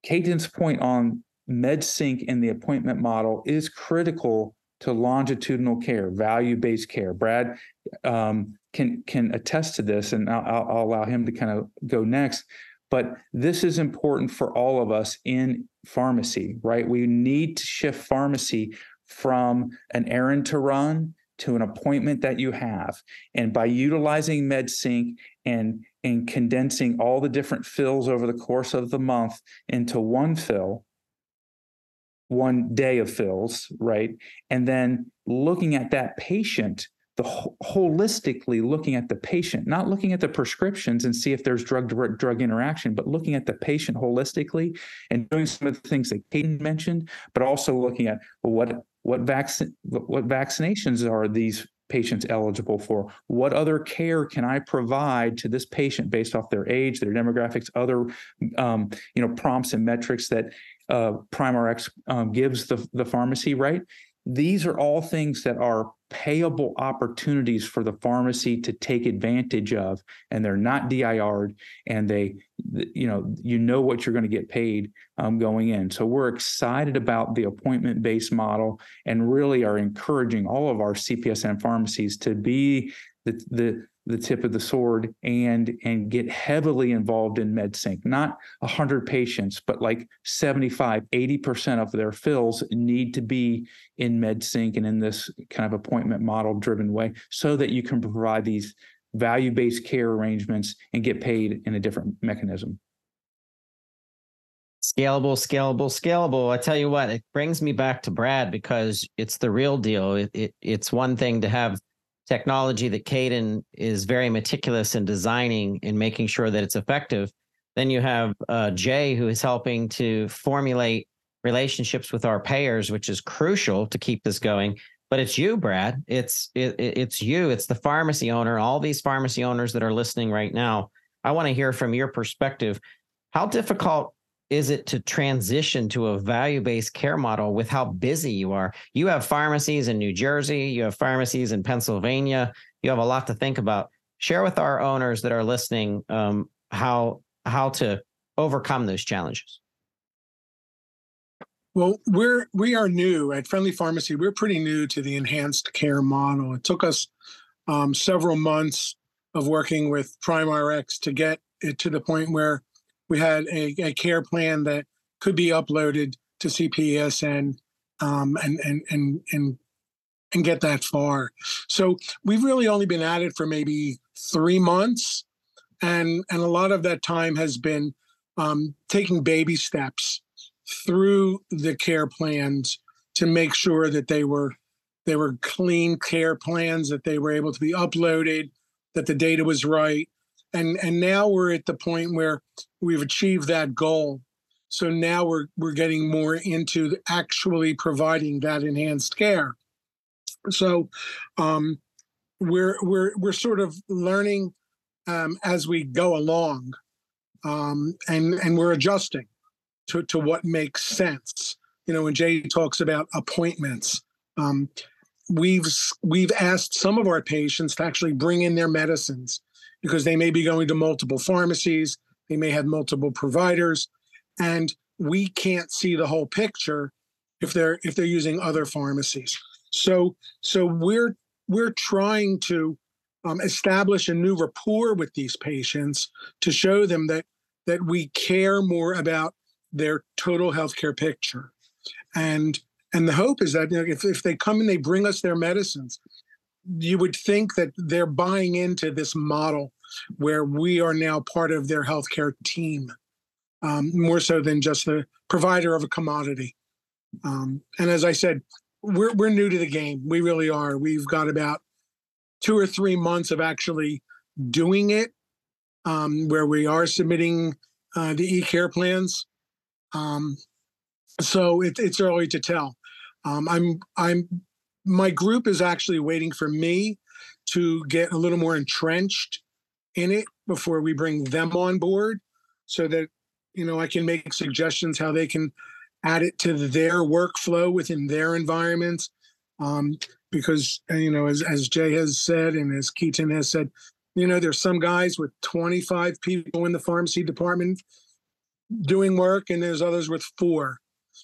Ketan's point on MedSync and the appointment model is critical to longitudinal care, value-based care. Brad um, can can attest to this, and I'll, I'll, allow him to kind of go next. But this is important for all of us in pharmacy, right? We need to shift pharmacy from an errand to run to an appointment that you have. And by utilizing MedSync and, and condensing all the different fills over the course of the month into one fill, one day of fills, right? And then looking at that patient the holistically looking at the patient, not looking at the prescriptions and see if there's drug drug interaction, but looking at the patient holistically and doing some of the things that Ketan mentioned, but also looking at what what vaccine what vaccinations are these patients eligible for? What other care can I provide to this patient based off their age, their demographics, other um, you know prompts and metrics that uh, PrimeRx um, gives the the pharmacy, right? These are all things that are payable opportunities for the pharmacy to take advantage of, and they're not DIR'd, and they, you know, you know what you're going to get paid um, going in. So we're excited about the appointment-based model, and really are encouraging all of our CPESN pharmacies to be the the the tip of the sword and and get heavily involved in MedSync. Not 100 patients, but like 75, 80% of their fills need to be in MedSync and in this kind of appointment model driven way so that you can provide these value-based care arrangements and get paid in a different mechanism. Scalable, scalable, scalable. I tell you what, it brings me back to Brad because it's the real deal. It, it, it's one thing to have technology that Ketan is very meticulous in designing and making sure that it's effective. Then you have uh, Jay, who is helping to formulate relationships with our payers, which is crucial to keep this going. But it's you, Brad. It's it, it's you. It's the pharmacy owner. All these pharmacy owners that are listening right now. I want to hear from your perspective. How difficult is it to transition to a value based care model with how busy you are? You have pharmacies in New Jersey, you have pharmacies in Pennsylvania, you have a lot to think about. Share with our owners that are listening um, how how to overcome those challenges. Well, we're we are new at Friendly Pharmacy. We're pretty new to the enhanced care model. It took us um, several months of working with PrimeRx to get it to the point where we had a, a care plan that could be uploaded to CPESN um, and, and, and, and and get that far. So we've really only been at it for maybe three months, and and a lot of that time has been um, taking baby steps through the care plans to make sure that they were they were clean care plans that they were able to be uploaded that the data was right and and now we're at the point where we've achieved that goal. So now we're we're getting more into actually providing that enhanced care. So um, we're we're we're sort of learning um, as we go along um, and and we're adjusting to to what makes sense. You know when jay talks about appointments um, we've we've asked some of our patients to actually bring in their medicines because they may be going to multiple pharmacies, they may have multiple providers, and we can't see the whole picture if they're if they're using other pharmacies. So so we're we're trying to um, establish a new rapport with these patients to show them that that we care more about their total healthcare picture, and and the hope is that you know, if if they come and they bring us their medicines, you would think that they're buying into this model where we are now part of their healthcare team, um, more so than just the provider of a commodity. Um, and as I said, we're we're new to the game. We really are. We've got about two or three months of actually doing it, um, where we are submitting uh, the e-care plans. Um, so it, it's early to tell. Um, I'm I'm my group is actually waiting for me to get a little more entrenched in it before we bring them on board so that you know I can make suggestions how they can add it to their workflow within their environments. Um, because you know as, as jay has said and as Ketan has said you know there's some guys with 25 people in the pharmacy department doing work and there's others with four.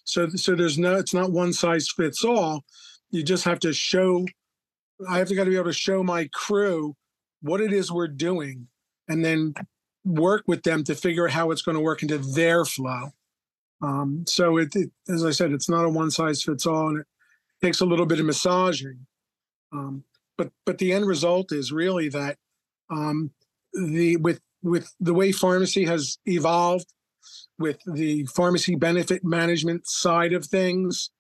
So so there's no it's not one size fits all. You just have to show i have to got to be able to show my crew what it is we're doing and then work with them to figure out how it's going to work into their flow um, so it, it, as i said it's not a one size fits all and it takes a little bit of massaging um, but but the end result is really that um, the with with the way pharmacy has evolved with the pharmacy benefit management side of things.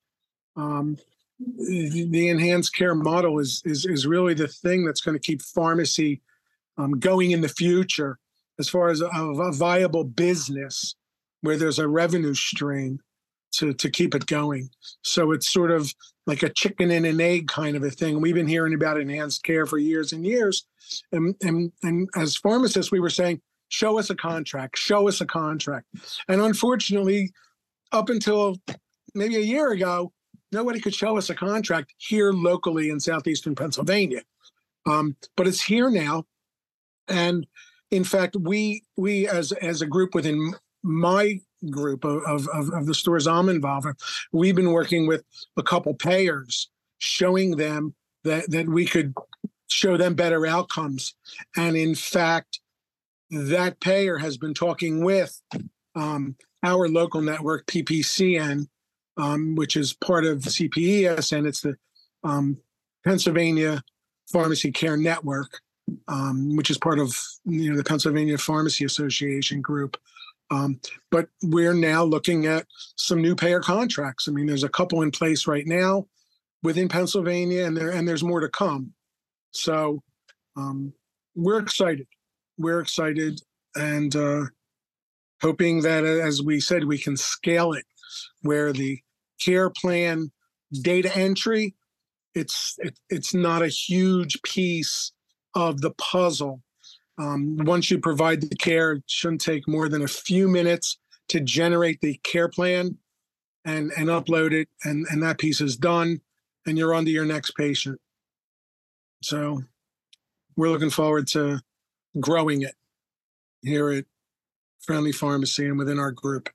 The, the enhanced care model is, is is really the thing that's going to keep pharmacy um, going in the future as far as a, a, viable business where there's a revenue stream to to keep it going. So it's sort of like a chicken and an egg kind of a thing. We've been hearing about enhanced care for years and years, and and and as pharmacists, we were saying show us a contract, show us a contract. And unfortunately, up until maybe a year ago, nobody could show us a contract here locally in southeastern Pennsylvania. Um, but it's here now, and in fact, we we as as a group within my group of, of, of the stores I'm involved in, we've been working with a couple payers, showing them that that we could show them better outcomes. And in fact, that payer has been talking with um, our local network, PPCN, um, which is part of CPES, and it's the um, Pennsylvania Pharmacy Care Network, um, which is part of you know the Pennsylvania Pharmacy Association group. Um, but we're now looking at some new payer contracts. I mean, there's a couple in place right now within Pennsylvania, and there and there's more to come. So um, we're excited we're excited and uh, hoping that, uh, as we said, we can scale it where the care plan data entry it's it, it's not a huge piece of the puzzle. Um, once you provide the care, it shouldn't take more than a few minutes to generate the care plan and and upload it, and and that piece is done, and you're on to your next patient. So we're looking forward to growing it here at Friendly Pharmacy and within our group.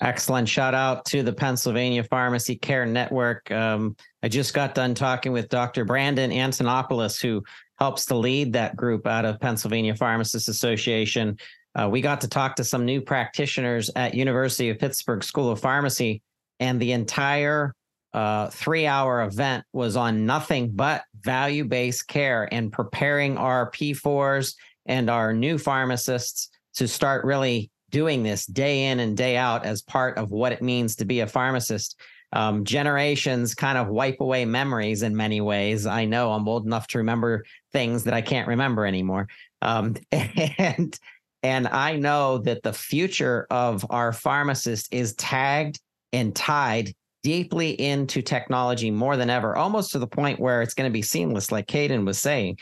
Excellent. Shout out to the Pennsylvania Pharmacy Care Network. Um, I just got done talking with Dr. Brandon Antonopoulos, who helps to lead that group out of Pennsylvania Pharmacists Association. Uh, we got to talk to some new practitioners at University of Pittsburgh School of Pharmacy, and the entire uh, three hour event was on nothing but value based care and preparing our P4s and our new pharmacists to start really doing this day in and day out as part of what it means to be a pharmacist. Um, generations kind of wipe away memories in many ways. I know I'm old enough to remember things that I can't remember anymore. Um, <laughs> and and I know that the future of our pharmacist is tagged and tied deeply into technology more than ever, almost to the point where it's going to be seamless, like Ketan was saying.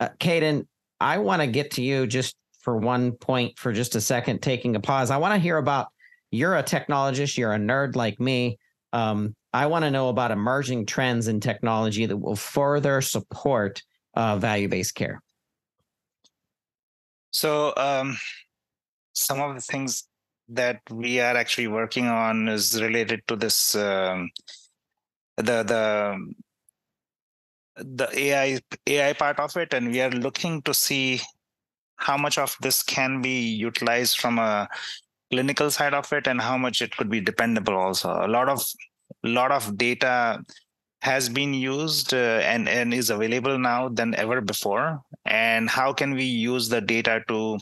Uh, Ketan, I want to get to you just for one point for just a second, taking a pause. I want to hear about you're a technologist, you're a nerd like me. Um, I want to know about emerging trends in technology that will further support uh, value based care. So, um, some of the things that we are actually working on is related to this um, the the the AI AI part of it, and we are looking to see how much of this can be utilized from a clinical side of it and how much it could be dependable also. A lot of lot of data has been used uh, and and is available now than ever before. And how can we use the data to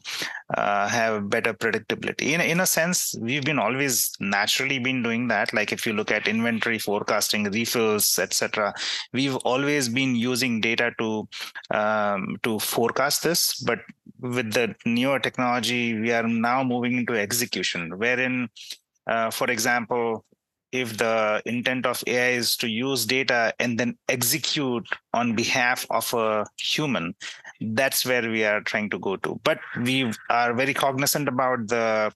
uh, have better predictability? In, in a sense we've been always naturally been doing that. Like if you look at inventory forecasting refills etc we've always been using data to um, to forecast this. But with the newer technology we are now moving into execution wherein uh, for example if the intent of AI is to use data and then execute on behalf of a human, that's where we are trying to go to. But we are very cognizant about the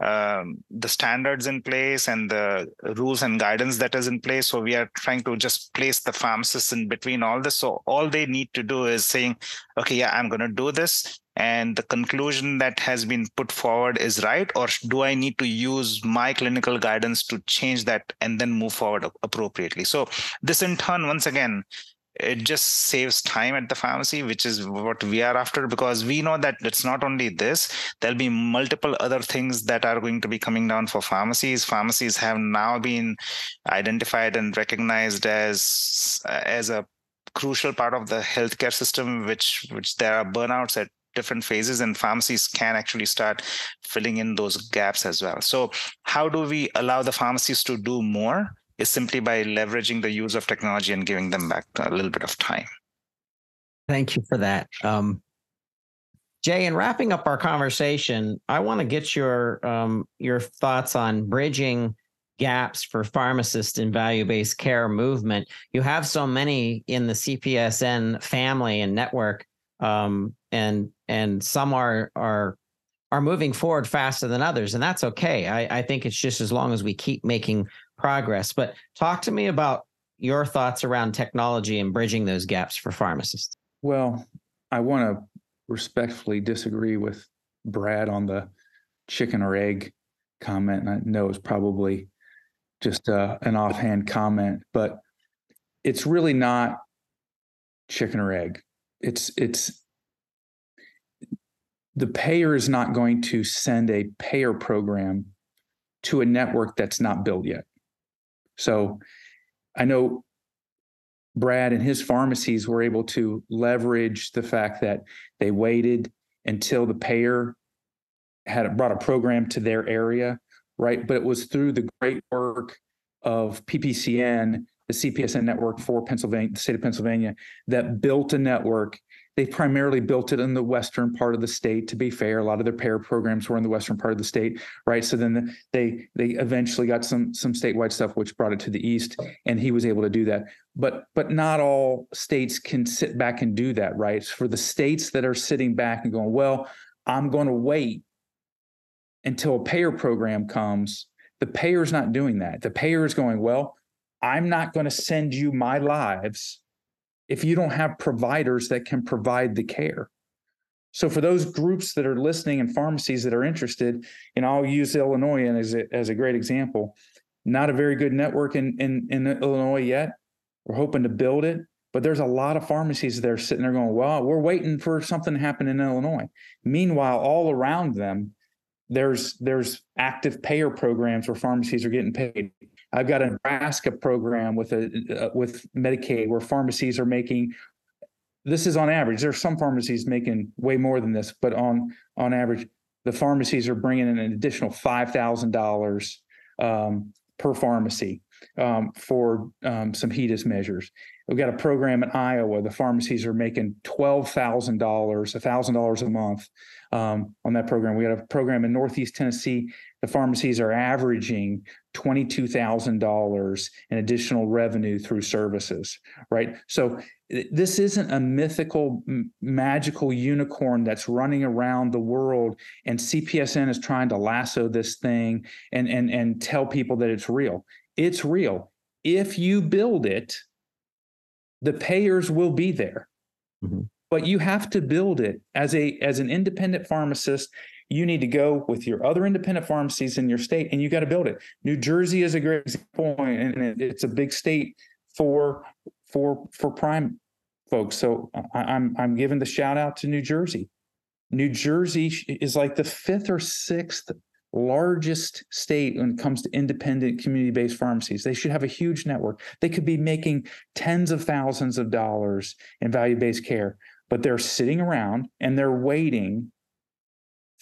um, the standards in place and the rules and guidance that is in place. So we are trying to just place the pharmacists in between all this. So all they need to do is saying, okay, yeah, I'm going to do this and the conclusion that has been put forward is right or do i need to use my clinical guidance to change that and then move forward appropriately? So this in turn once again it just saves time at the pharmacy which is what we are after because we know that it's not only this there'll be multiple other things that are going to be coming down for pharmacies. Pharmacies have now been identified and recognized as as a crucial part of the healthcare system which which there are burnouts at different phases and pharmacies can actually start filling in those gaps as well. So how do we allow the pharmacies to do more is simply by leveraging the use of technology and giving them back a little bit of time. Thank you for that. Um, jay in wrapping up our conversation i want to get your um, your thoughts on bridging gaps for pharmacists in value-based care movement. You have so many in the cpesn family and network um, and and some are are are moving forward faster than others, and that's okay. I, I think it's just as long as we keep making progress. But talk to me about your thoughts around technology and bridging those gaps for pharmacists. Well, I want to respectfully disagree with Brad on the chicken or egg comment. And I know it's probably just uh, an offhand comment, but it's really not chicken or egg. It's it's the payer is not going to send a payer program to a network that's not built yet. So I know Brad and his pharmacies were able to leverage the fact that they waited until the payer had brought a program to their area, right? But it was through the great work of PPCN, the CPESN network for Pennsylvania, the state of Pennsylvania, that built a network they primarily built it in the western part of the state. To be fair, a lot of their pair programs were in the western part of the state, right? So then they they eventually got some some statewide stuff, which brought it to the east, and he was able to do that. But but not all states can sit back and do that, right? For the states that are sitting back and going, well, I'm going to wait until a payer program comes. The payer's not doing that. The payer is going, well, I'm not going to send you my lives if you don't have providers that can provide the care. So for those groups that are listening and pharmacies that are interested, and I'll use Illinois as a, as a great example. Not a very good network in, in, in Illinois yet. We're hoping to build it, but there's a lot of pharmacies that are sitting there going, well, we're waiting for something to happen in Illinois. Meanwhile, all around them, there's there's active payer programs where pharmacies are getting paid I've got a Nebraska program with a uh, with Medicaid where pharmacies are making. This is on average. There are some pharmacies making way more than this, but on on average, the pharmacies are bringing in an additional five thousand um, dollars per pharmacy um, for um, some HEDIS measures. We've got a program in Iowa. The pharmacies are making twelve thousand dollars, thousand dollars a month um, on that program. We got a program in Northeast Tennessee. The pharmacies are averaging twenty-two thousand dollars in additional revenue through services. Right. So this isn't a mythical, magical unicorn that's running around the world, and CPESN is trying to lasso this thing and and and tell people that it's real. It's real. If you build it the payers will be there Mhm. but you have to build it as a as an independent pharmacist you need to go with your other independent pharmacies in your state and you got to build it. New jersey is a great and it's a big state for for for prime folks. So uh, I, i'm i'm giving the shout out to new jersey. New jersey is like the fifth or sixth largest state when it comes to independent community-based pharmacies. They should have a huge network. They could be making tens of thousands of dollars in value-based care but they're sitting around and they're waiting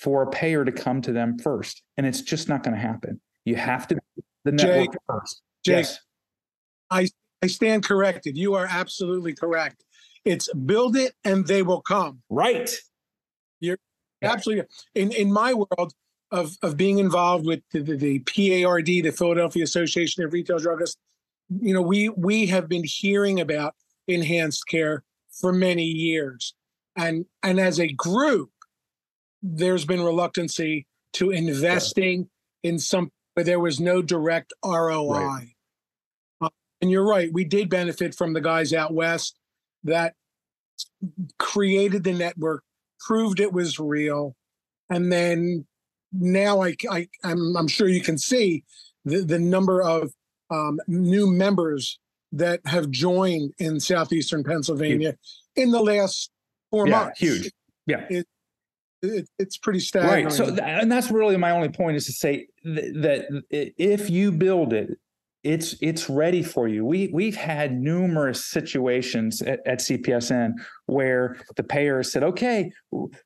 for a payer to come to them first and it's just not going to happen you have to the network Jake, first Jake, yes I stand corrected. You are absolutely correct. It's build it and they will come. right You're Yeah. Absolutely. In in my world of of being involved with the, the, the PARD, the Philadelphia Association of Retail Druggists, you know, we we have been hearing about enhanced care for many years. And and as a group, there's been reluctancy to investing in some where there was no direct ROI. Uh, and you're right, we did benefit from the guys out west that created the network, proved it was real, and then now I, I I'm, I'm sure you can see the, the number of um, new members that have joined in southeastern Pennsylvania in the last four yeah months. huge. Yeah. It, it's pretty staggering. Right. So, th- and that's really my only point is to say th- that if you build it, it's it's ready for you. We we've had numerous situations at, at CPESN where the payer said, "Okay,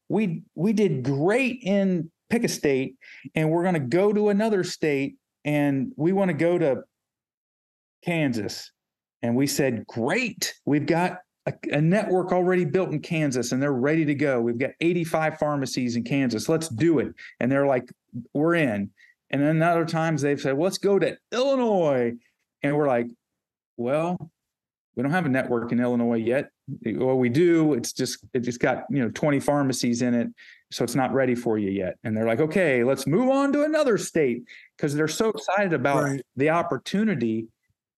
we we did great in pick a state, and we're going to go to another state, and we want to go to Kansas." And we said, "Great, we've got a, a network already built in Kansas and they're ready to go. We've got 85 pharmacies in Kansas. Let's do it. And they're like, we're in. And then other times they've said, let's go to Illinois. And we're like, well, we don't have a network in Illinois yet. Well, we do. It's just it just got you know 20 pharmacies in it, so it's not ready for you yet. And they're like, okay, let's move on to another state because they're so excited about Right. the opportunity,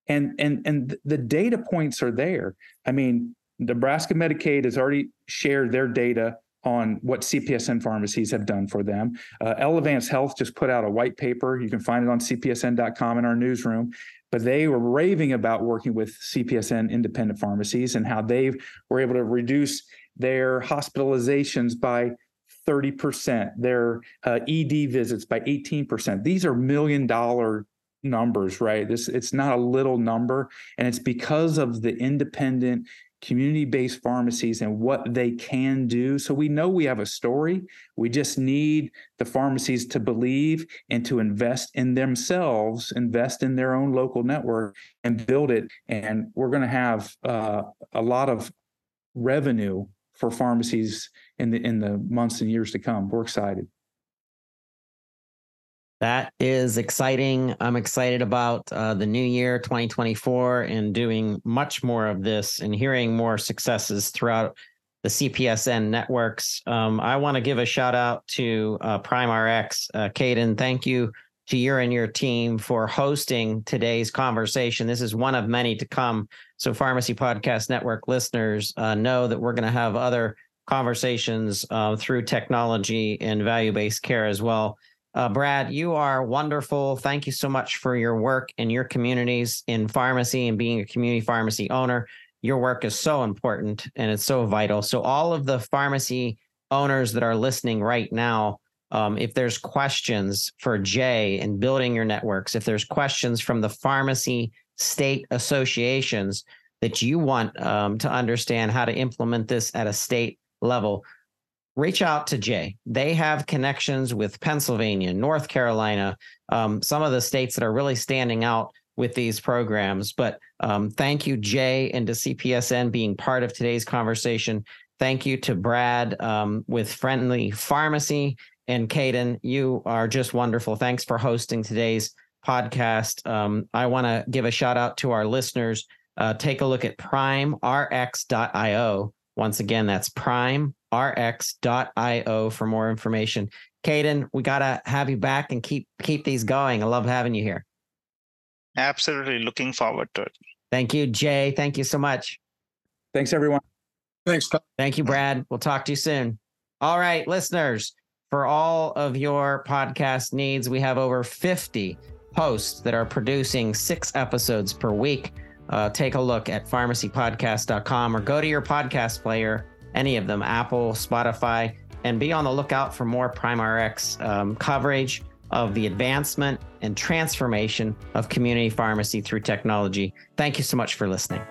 and and and the data points are there. I mean, Nebraska Medicaid has already shared their data on what CPESN pharmacies have done for them. Uh, Elevance Health just put out a white paper. You can find it on cpesn.com in our newsroom. But they were raving about working with CPESN independent pharmacies and how they were able to reduce their hospitalizations by 30%, their uh, ED visits by 18%. These are million dollar numbers, right? This it's not a little number, and it's because of the independent community-based pharmacies and what they can do. So we know we have a story. We just need the pharmacies to believe and to invest in themselves, invest in their own local network and build it. And we're going to have uh, a lot of revenue for pharmacies in the in the months and years to come. We're excited. That is exciting. I'm excited about uh, the new year 2024 and doing much more of this and hearing more successes throughout the CPESN networks. Um, I want to give a shout out to uh, PrimeRx. Uh, Ketan, thank you to you and your team for hosting today's conversation. This is one of many to come. So, Pharmacy Podcast Network listeners uh, know that we're going to have other conversations uh, through technology and value based care as well. Uh, Brad, you are wonderful. Thank you so much for your work in your communities in pharmacy and being a community pharmacy owner. Your work is so important and it's so vital. So, all of the pharmacy owners that are listening right now, Um, if there's questions for Jay in building your networks, if there's questions from the pharmacy state associations that you want um, to understand how to implement this at a state level, reach out to Jay. They have connections with Pennsylvania, North Carolina, um, some of the states that are really standing out with these programs. But um, thank you, Jay, and to CPESN being part of today's conversation. Thank you to Brad um, with Friendly Pharmacy and Ketan. You are just wonderful. Thanks for hosting today's podcast. Um, I want to give a shout out to our listeners. Uh, take a look at primerx.io. Once again, that's primerx.io for more information. Ketan, we gotta have you back and keep keep these going. I love having you here. Absolutely looking forward to it. Thank you, Jay. Thank you so much. Thanks, everyone. Thanks. Thank you, Brad. We'll talk to you soon. All right, listeners, for all of your podcast needs, we have over 50 hosts that are producing six episodes per week. Uh, take a look at pharmacypodcast.com or go to your podcast player, any of them, Apple, Spotify, and be on the lookout for more PrimeRx um, coverage of the advancement and transformation of community pharmacy through technology. Thank you so much for listening.